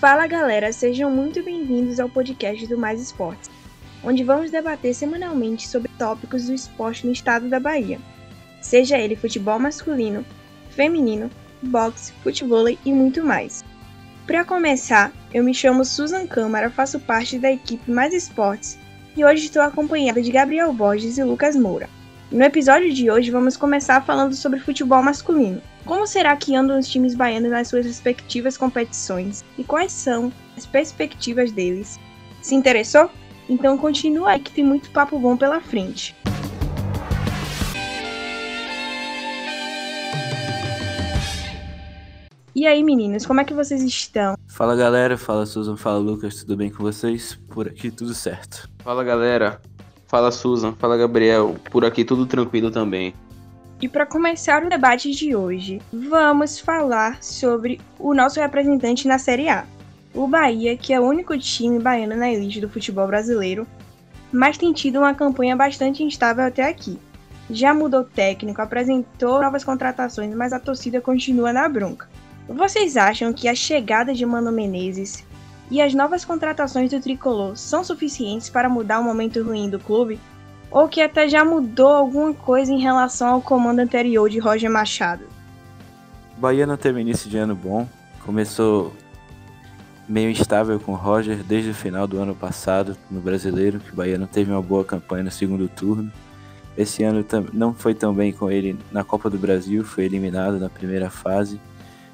Fala galera, sejam muito bem-vindos ao podcast do Mais Esportes, onde vamos debater semanalmente sobre tópicos do esporte no estado da Bahia, seja ele futebol masculino, feminino, boxe, futebol e muito mais. Para começar, eu me chamo Susan Câmara, faço parte da equipe Mais Esportes e hoje estou acompanhada de Gabriel Borges e Lucas Moura. No episódio de hoje vamos começar falando sobre futebol masculino. Como será que andam os times baianos nas suas respectivas competições e quais são as perspectivas deles? Se interessou? Então continua aí que tem muito papo bom pela frente. E aí, meninos, como é que vocês estão? Fala galera, fala Susan, fala Lucas, tudo bem com vocês? Por aqui tudo certo. Fala galera, fala Susan, fala Gabriel, por aqui tudo tranquilo também. E para começar o debate de hoje, vamos falar sobre o nosso representante na Série A, o Bahia, que é o único time baiano na elite do futebol brasileiro, mas tem tido uma campanha bastante instável até aqui. Já mudou técnico, apresentou novas contratações, mas a torcida continua na bronca. Vocês acham que a chegada de Mano Menezes e as novas contratações do tricolor são suficientes para mudar o momento ruim do clube? Ou que até já mudou alguma coisa em relação ao comando anterior de Roger Machado. O Bahia não teve início de ano bom, começou meio instável com o Roger desde o final do ano passado no Brasileiro, que o Bahia não teve uma boa campanha no segundo turno. Esse ano não foi tão bem com ele na Copa do Brasil, foi eliminado na primeira fase.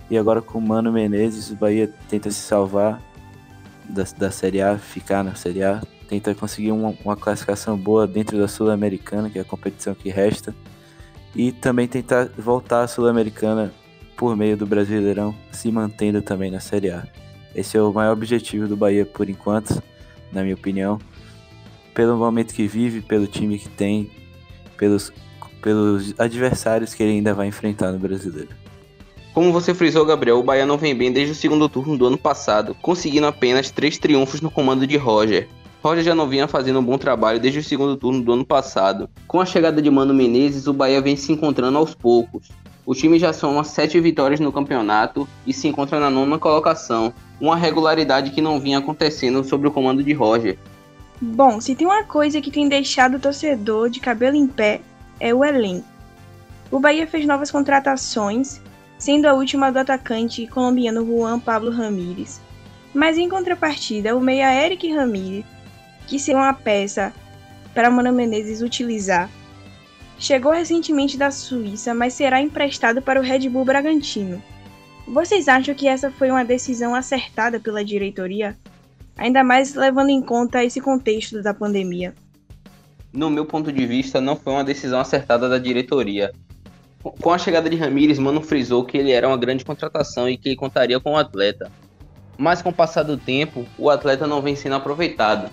E agora com o Mano Menezes, o Bahia tenta se salvar da, da Série A, ficar na Série A, tenta conseguir uma, uma classificação boa dentro da Sul-Americana, que é a competição que resta, e também tentar voltar à Sul-Americana por meio do Brasileirão, se mantendo também na Série A. Esse é o maior objetivo do Bahia por enquanto, na minha opinião, pelo momento que vive, pelo time que tem, pelos, pelos adversários que ele ainda vai enfrentar no Brasileiro. Como você frisou, Gabriel, o Bahia não vem bem desde o segundo turno do ano passado, conseguindo apenas três triunfos no comando de Roger. Roger já não vinha fazendo um bom trabalho desde o segundo turno do ano passado. Com a chegada de Mano Menezes, o Bahia vem se encontrando aos poucos. O time já soma sete vitórias no campeonato e se encontra na nona colocação, uma regularidade que não vinha acontecendo sob o comando de Roger. Bom, se tem uma coisa que tem deixado o torcedor de cabelo em pé, é o elenco. O Bahia fez novas contratações, sendo a última do atacante colombiano Juan Pablo Ramírez. Mas em contrapartida, o meia Eric Ramírez que seria uma peça para Mano Menezes utilizar. Chegou recentemente da Suíça, mas será emprestado para o Red Bull Bragantino. Vocês acham que essa foi uma decisão acertada pela diretoria? Ainda mais levando em conta esse contexto da pandemia. No meu ponto de vista, não foi uma decisão acertada da diretoria. Com a chegada de Ramires, Mano frisou que ele era uma grande contratação e que contaria com o atleta. Mas com o passar do tempo, o atleta não vem sendo aproveitado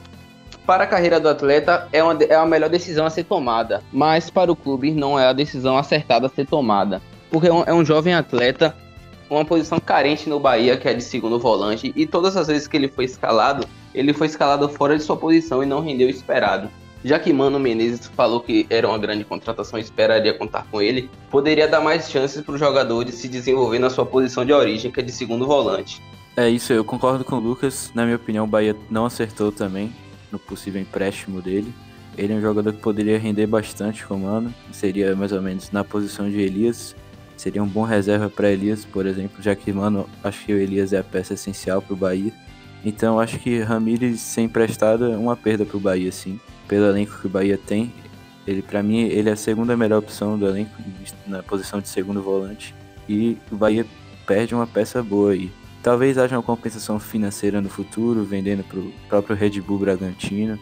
para a carreira do atleta é, uma, é a melhor decisão a ser tomada, mas para o clube não é a decisão acertada a ser tomada, porque é um, é um jovem atleta, uma posição carente no Bahia, que é de segundo volante, e todas as vezes que ele foi escalado, ele foi escalado fora de sua posição e não rendeu o esperado. Já que Mano Menezes falou que era uma grande contratação e esperaria contar com ele, poderia dar mais chances para o jogador de se desenvolver na sua posição de origem, que é de segundo volante. É isso, eu concordo com o Lucas. Na minha opinião, o Bahia não acertou também no possível empréstimo dele. Ele é um jogador que poderia render bastante comando, seria mais ou menos na posição de Elias. Seria um bom reserva para Elias, por exemplo, já que, mano, acho que o Elias é a peça essencial para o Bahia. Então acho que Ramires ser emprestado é uma perda para o Bahia, sim. Pelo elenco que o Bahia tem, ele para mim ele é a segunda melhor opção do elenco na posição de segundo volante e o Bahia perde uma peça boa aí. Talvez haja uma compensação financeira no futuro, vendendo para o próprio Red Bull Bragantino,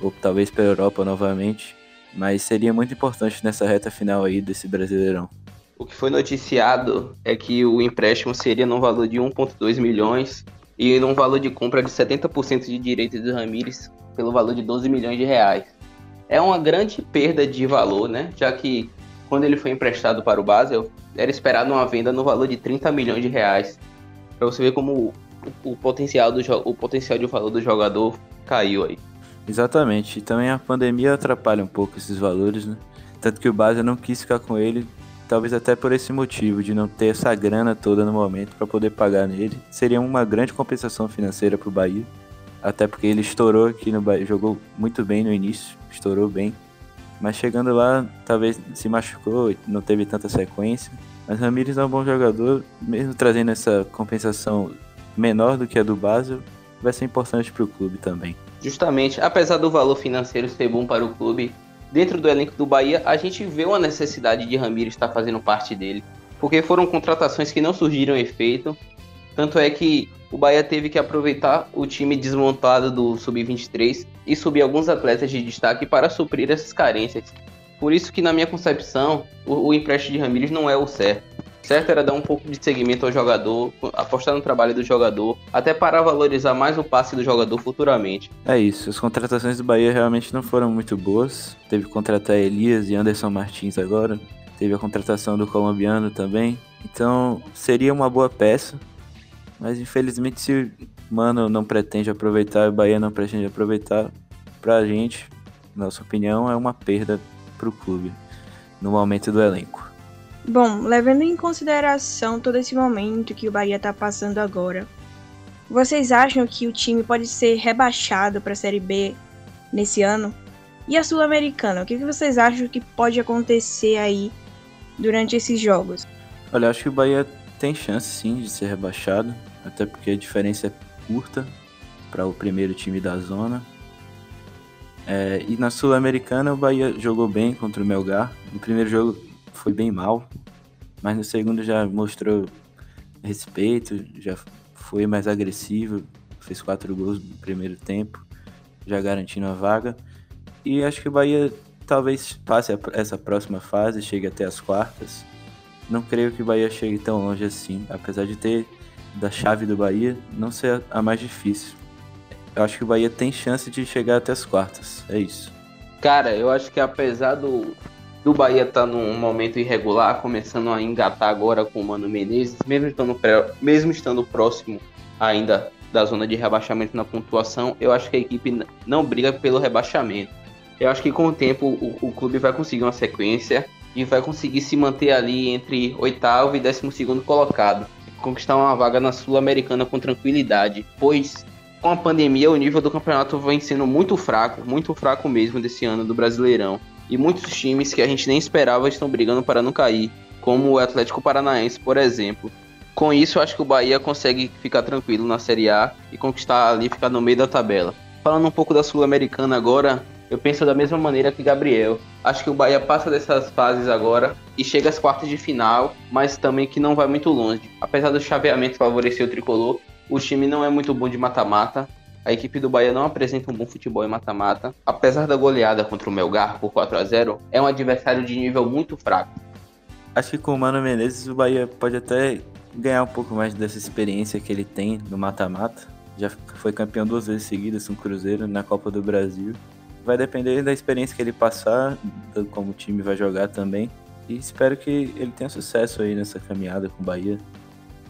ou talvez para a Europa novamente, mas seria muito importante nessa reta final aí desse Brasileirão. O que foi noticiado é que o empréstimo seria no valor de 1,2 milhões e num valor de compra de 70% de direitos do Ramires pelo valor de 12 milhões de reais. É uma grande perda de valor, né? Já que quando ele foi emprestado para o Basel, era esperado uma venda no valor de 30 milhões de reais. Pra você ver como o, o potencial do o potencial de valor do jogador caiu aí. Exatamente. E também a pandemia atrapalha um pouco esses valores, né? Tanto que o Basel não quis ficar com ele talvez até por esse motivo de não ter essa grana toda no momento para poder pagar nele, seria uma grande compensação financeira para o Bahia. Até porque ele estourou aqui no Bahia, jogou muito bem no início, estourou bem. Mas chegando lá, talvez se machucou, não teve tanta sequência. Mas Ramires é um bom jogador, mesmo trazendo essa compensação menor do que a do Basel, vai ser importante para o clube também. Justamente, apesar do valor financeiro ser bom para o clube, dentro do elenco do Bahia, a gente vê uma necessidade de Ramires estar fazendo parte dele, porque foram contratações que não surgiram efeito. Tanto é que o Bahia teve que aproveitar o time desmontado do Sub-23 e subir alguns atletas de destaque para suprir essas carências. Por isso que, na minha concepção, o, o empréstimo de Ramires não é o certo. Certo era dar um pouco de seguimento ao jogador, apostar no trabalho do jogador, até para valorizar mais o passe do jogador futuramente. É isso, as contratações do Bahia realmente não foram muito boas. Teve que contratar Elias e Anderson Martins agora. Teve a contratação do colombiano também. Então seria uma boa peça. Mas infelizmente se o Mano não pretende aproveitar o Bahia não pretende aproveitar, pra gente, nossa opinião, é uma perda pro clube no momento do elenco. Bom, levando em consideração todo esse momento que o Bahia está passando agora, vocês acham que o time pode ser rebaixado para a Série B nesse ano? E a Sul-Americana, o que vocês acham que pode acontecer aí durante esses jogos? Olha, acho que o Bahia tem chance sim de ser rebaixado, até porque a diferença é curta para o primeiro time da zona. É, e na Sul-Americana o Bahia jogou bem contra o Melgar. No primeiro jogo foi bem mal, mas no segundo já mostrou respeito, já foi mais agressivo, fez quatro gols no primeiro tempo, já garantindo a vaga. E acho que o Bahia talvez passe essa próxima fase, chegue até as quartas. Não creio que o Bahia chegue tão longe assim, apesar de ter da chave do Bahia não ser a mais difícil. Eu acho que o Bahia tem chance de chegar até as quartas. É isso. Cara, eu acho que apesar do, do Bahia tá num momento irregular, começando a engatar agora com o Mano Menezes, mesmo estando, mesmo estando próximo ainda da zona de rebaixamento na pontuação, eu acho que a equipe não briga pelo rebaixamento. Eu acho que com o tempo o, o clube vai conseguir uma sequência e vai conseguir se manter ali entre oitavo e décimo segundo colocado, conquistar uma vaga na Sul-Americana com tranquilidade, pois com a pandemia o nível do campeonato vem sendo muito fraco, muito fraco mesmo desse ano do Brasileirão e muitos times que a gente nem esperava estão brigando para não cair, como o Atlético Paranaense, por exemplo. Com isso, acho que o Bahia consegue ficar tranquilo na Série A e conquistar ali, ficar no meio da tabela. Falando um pouco da Sul-Americana agora, eu penso da mesma maneira que Gabriel. Acho que o Bahia passa dessas fases agora e chega às quartas de final, mas também que não vai muito longe. Apesar do chaveamento favorecer o tricolor, o time não é muito bom de mata-mata a equipe do Bahia não apresenta um bom futebol em mata-mata. Apesar da goleada contra o Melgar por 4 a 0 é um adversário de nível muito fraco. Acho que com o Mano Menezes o Bahia pode até ganhar um pouco mais dessa experiência que ele tem no mata-mata. Já foi campeão duas vezes seguidas com o Cruzeiro na Copa do Brasil. Vai depender da experiência que ele passar, como o time vai jogar também. E espero que ele tenha sucesso aí nessa caminhada com o Bahia.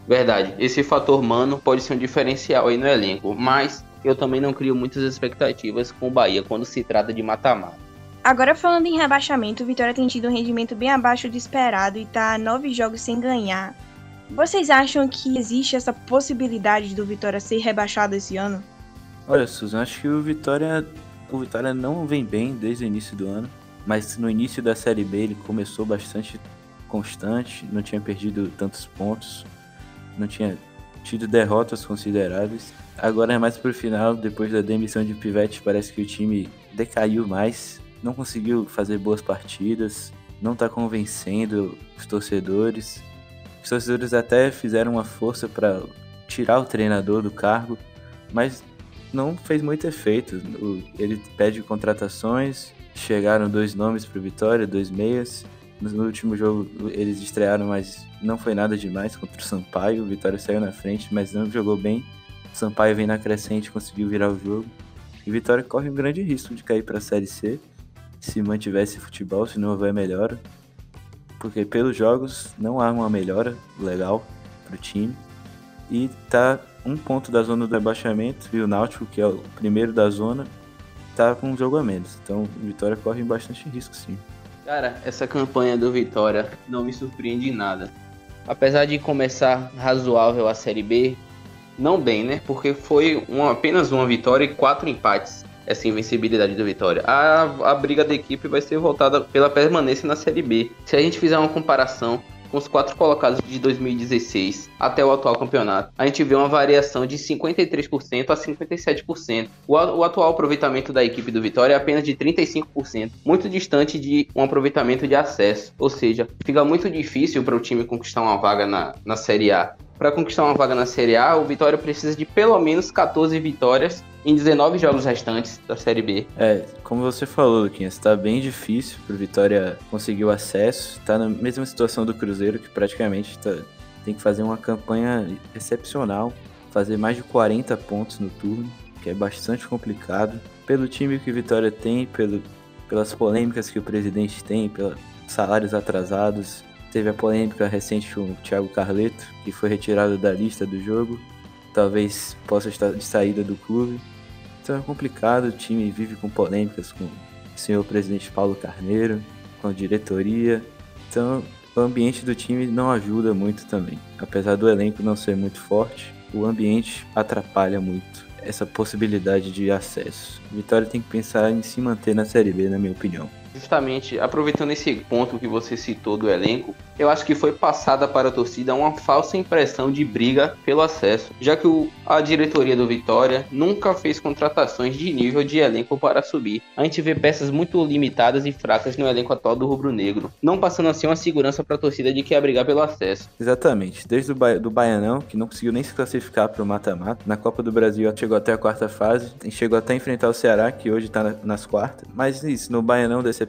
Verdade, esse fator mano pode ser um diferencial aí no elenco, mas eu também não crio muitas expectativas com o Bahia quando se trata de mata-mata. Agora falando em rebaixamento, o Vitória tem tido um rendimento bem abaixo do esperado e está nove jogos sem ganhar. Vocês acham que existe essa possibilidade do Vitória ser rebaixado esse ano? Olha, Susan, acho que o Vitória, o Vitória não vem bem desde o início do ano, mas no início da Série B ele começou bastante constante, não tinha perdido tantos pontos, não tinha tido derrotas consideráveis. Agora é mais pro final, depois da demissão de Pivete, parece que o time decaiu mais, não conseguiu fazer boas partidas, não tá convencendo os torcedores. Os torcedores até fizeram uma força para tirar o treinador do cargo, mas não fez muito efeito. Ele pede contratações, chegaram dois nomes para Vitória, dois meias, no último jogo eles estrearam, mas não foi nada demais contra o Sampaio. O Vitória saiu na frente, mas não jogou bem. O Sampaio vem na crescente, conseguiu virar o jogo. E Vitória corre um grande risco de cair para a Série C se mantivesse futebol, se não houver melhora. Porque pelos jogos não há uma melhora legal para o time. E tá um ponto da zona do rebaixamento e o Náutico, que é o primeiro da zona, tá com um jogo a menos. Então Vitória corre bastante risco sim. Cara, essa campanha do Vitória não me surpreende em nada. Apesar de começar razoável a Série B, não bem, né? Porque foi uma, apenas uma vitória e quatro empates essa invencibilidade do Vitória. A, a briga da equipe vai ser voltada pela permanência na Série B. Se a gente fizer uma comparação com os quatro colocados de 2016 até o atual campeonato, a gente vê uma variação de 53% a 57%. O, atual aproveitamento da equipe do Vitória é apenas de 35%, muito distante de um aproveitamento de acesso. Ou seja, fica muito difícil para o time conquistar uma vaga na, na Série A. Para conquistar uma vaga na Série A, o Vitória precisa de pelo menos 14 vitórias em 19 jogos restantes da Série B. É, como você falou, Luquinhas, está bem difícil para o Vitória conseguir o acesso. Está na mesma situação do Cruzeiro, que praticamente tá, tem que fazer uma campanha excepcional, fazer mais de 40 pontos no turno, que é bastante complicado. Pelo time que o Vitória tem, pelo, pelas polêmicas que o presidente tem, pelos salários atrasados. Teve a polêmica recente com o Thiago Carleto, que foi retirado da lista do jogo talvez possa estar de saída do clube. Então é complicado, o time vive com polêmicas com o senhor presidente Paulo Carneiro, com a diretoria. Então o ambiente do time não ajuda muito também. Apesar do elenco não ser muito forte, o ambiente atrapalha muito essa possibilidade de acesso. Vitória tem que pensar em se manter na Série B, na minha opinião justamente aproveitando esse ponto que você citou do elenco, eu acho que foi passada para a torcida uma falsa impressão de briga pelo acesso, já que o, a diretoria do Vitória nunca fez contratações de nível de elenco para subir. A gente vê peças muito limitadas e fracas no elenco atual do Rubro Negro, não passando assim uma segurança para a torcida de que ia brigar pelo acesso. Exatamente, desde o ba do Baianão, que não conseguiu nem se classificar para o mata-mata, na Copa do Brasil chegou até a quarta fase, chegou até a enfrentar o Ceará, que hoje está na, nas quartas, mas isso, no Baianão decepcionou,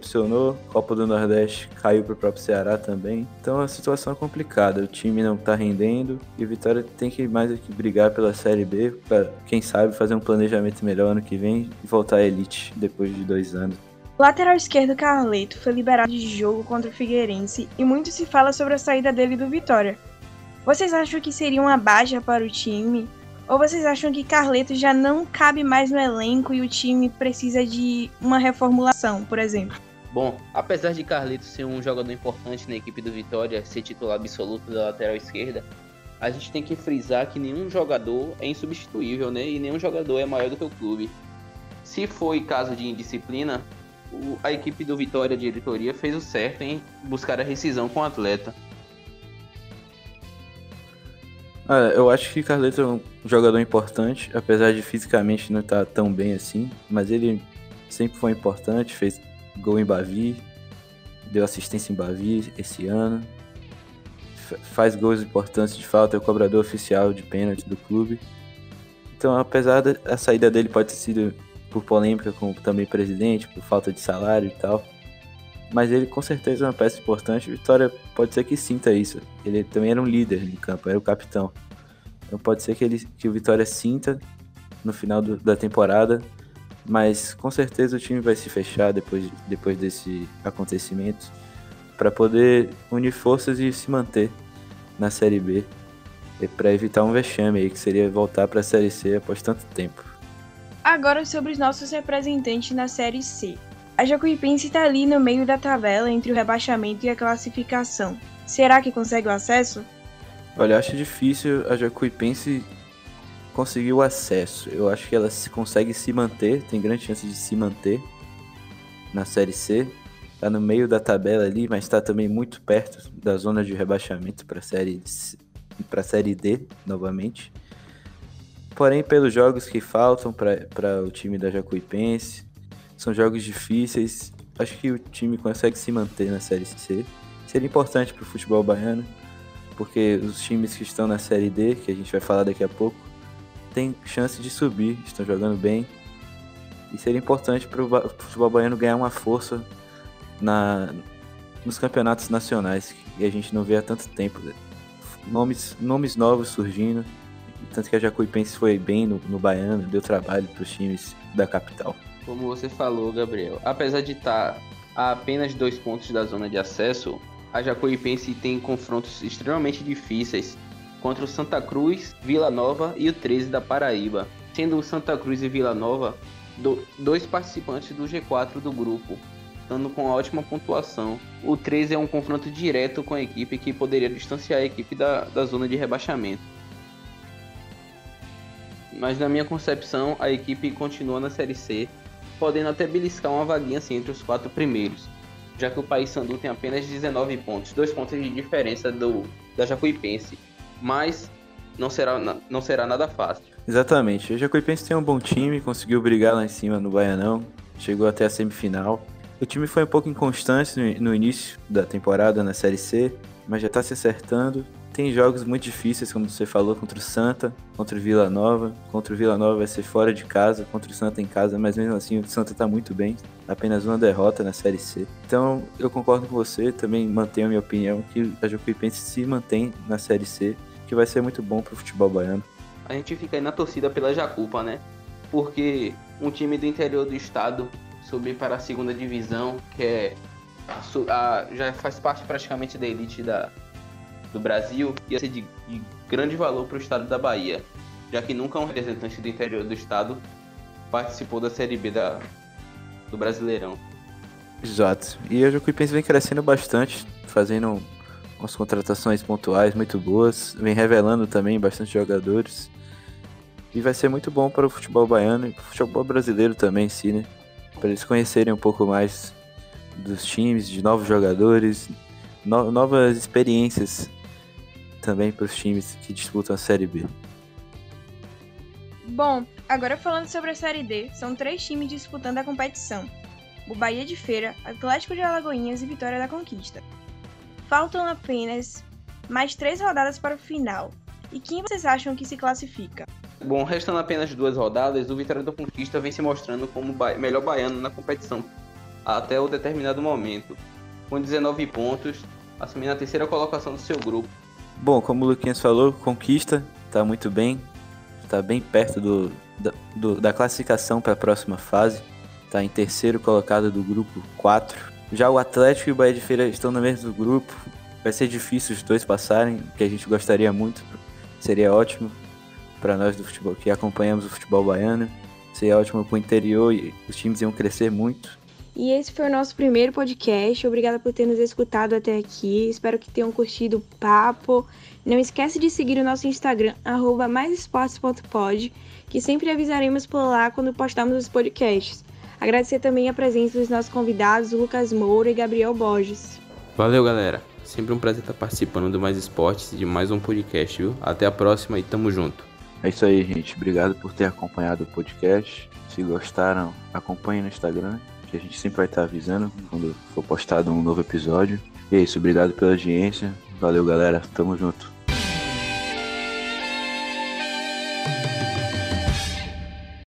Copa do Nordeste caiu para o próprio Ceará também, então a situação é complicada. O time não tá rendendo e o Vitória tem que mais que brigar pela Série B para, quem sabe, fazer um planejamento melhor ano que vem e voltar à elite depois de dois anos. O lateral esquerdo Carleto foi liberado de jogo contra o Figueirense e muito se fala sobre a saída dele do Vitória. Vocês acham que seria uma baixa para o time? Ou vocês acham que Carleto já não cabe mais no elenco e o time precisa de uma reformulação, por exemplo? Bom, apesar de Carlitos ser um jogador importante na equipe do Vitória, ser titular absoluto da lateral esquerda, a gente tem que frisar que nenhum jogador é insubstituível, né? E nenhum jogador é maior do que o clube. Se foi caso de indisciplina, a equipe do Vitória, diretoria, fez o certo em buscar a rescisão com o atleta. Ah, eu acho que Carleto é um jogador importante, apesar de fisicamente não estar tão bem assim, mas ele sempre foi importante, fez gol em Bavi, deu assistência em Bavi esse ano, faz gols importantes de falta, é o cobrador oficial de pênalti do clube. Então, apesar da saída dele pode ter sido por polêmica com também presidente, por falta de salário e tal, mas ele com certeza é uma peça importante. Vitória pode ser que sinta isso. Ele também era um líder em campo, era o capitão. Então pode ser que, ele, que o Vitória sinta no final do, da temporada mas com certeza o time vai se fechar depois, depois desse acontecimento para poder unir forças e se manter na Série B para evitar um vexame aí que seria voltar para a Série C após tanto tempo. Agora sobre os nossos representantes na Série C. A Jacuipense está ali no meio da tabela entre o rebaixamento e a classificação. Será que consegue o acesso? Olha, acho difícil a Jacuipense conseguiu acesso. Eu acho que ela se consegue se manter, tem grande chance de se manter na Série C. Tá no meio da tabela ali, mas está também muito perto da zona de rebaixamento para série para série D novamente. Porém, pelos jogos que faltam para o time da Jacuipense, são jogos difíceis. Acho que o time consegue se manter na Série C. Seria importante para o futebol baiano, porque os times que estão na Série D, que a gente vai falar daqui a pouco, tem chance de subir, estão jogando bem. E seria importante para o futebol baiano ganhar uma força na, nos campeonatos nacionais, que a gente não vê há tanto tempo. Nomes, nomes novos surgindo, tanto que a Jacuipense foi bem no, no baiano, deu trabalho para os times da capital. Como você falou, Gabriel, apesar de estar tá a apenas dois pontos da zona de acesso, a Jacuipense tem confrontos extremamente difíceis contra o Santa Cruz, Vila Nova e o 13 da Paraíba, sendo o Santa Cruz e Vila Nova do, dois participantes do G4 do grupo. estando com ótima pontuação. O 13 é um confronto direto com a equipe que poderia distanciar a equipe da, da zona de rebaixamento. Mas na minha concepção, a equipe continua na Série C, podendo até beliscar uma vaguinha assim, entre os quatro primeiros, já que o Paysandu tem apenas 19 pontos, dois pontos de diferença do da Jacuipense. Mas não será, não será nada fácil. Exatamente. O Jacuipense tem um bom time, conseguiu brigar lá em cima no Baianão, chegou até a semifinal. O time foi um pouco inconstante no início da temporada na Série C, mas já está se acertando. Tem jogos muito difíceis, como você falou, contra o Santa, contra o Vila Nova. Contra o Vila Nova vai ser fora de casa, contra o Santa em casa, mas mesmo assim o Santa está muito bem. Apenas uma derrota na Série C. Então eu concordo com você, também mantenho a minha opinião que a Jacuipense se mantém na Série C que vai ser muito bom pro futebol baiano. A gente fica aí na torcida pela Jacupa, né? Porque um time do interior do estado subir para a segunda divisão, que é a, a, já faz parte praticamente da elite da, do Brasil, ia ser de, de grande valor para o estado da Bahia, já que nunca um representante do interior do estado participou da Série B da, do Brasileirão. Exato. E a Jacuipense vem crescendo bastante, fazendo umas contratações pontuais muito boas, vem revelando também bastante jogadores. E vai ser muito bom para o futebol baiano e para o futebol brasileiro também em si, né? Para eles conhecerem um pouco mais dos times, de novos jogadores, no novas experiências também para os times que disputam a Série B. Bom, agora falando sobre a Série D, são três times disputando a competição: o Bahia de Feira, Atlético de Alagoinhas e Vitória da Conquista. Faltam apenas mais três rodadas para o final. E quem vocês acham que se classifica? Bom, restando apenas duas rodadas, o Vitória da Conquista vem se mostrando como o melhor baiano na competição até o determinado momento, com 19 pontos, assumindo a terceira colocação do seu grupo. Bom, como o Luquinhas falou, Conquista está muito bem, está bem perto do, da, do, da classificação para a próxima fase, está em terceiro colocado do grupo 4 já o Atlético e o Bahia de Feira estão no mesmo grupo. Vai ser difícil os dois passarem, que a gente gostaria muito. Seria ótimo para nós do futebol que acompanhamos o futebol baiano. Seria ótimo para o interior e os times iam crescer muito. E esse foi o nosso primeiro podcast. Obrigada por ter nos escutado até aqui. Espero que tenham curtido o papo. Não esquece de seguir o nosso Instagram, maisesportes.pod, que sempre avisaremos por lá quando postarmos os podcasts. Agradecer também a presença dos nossos convidados, Lucas Moura e Gabriel Borges. Valeu, galera. Sempre um prazer estar participando do Mais Esportes e de mais um podcast, viu? Até a próxima e tamo junto. É isso aí, gente. Obrigado por ter acompanhado o podcast. Se gostaram, acompanhem no Instagram, que a gente sempre vai estar avisando quando for postado um novo episódio. E é isso, obrigado pela audiência. Valeu, galera. Tamo junto.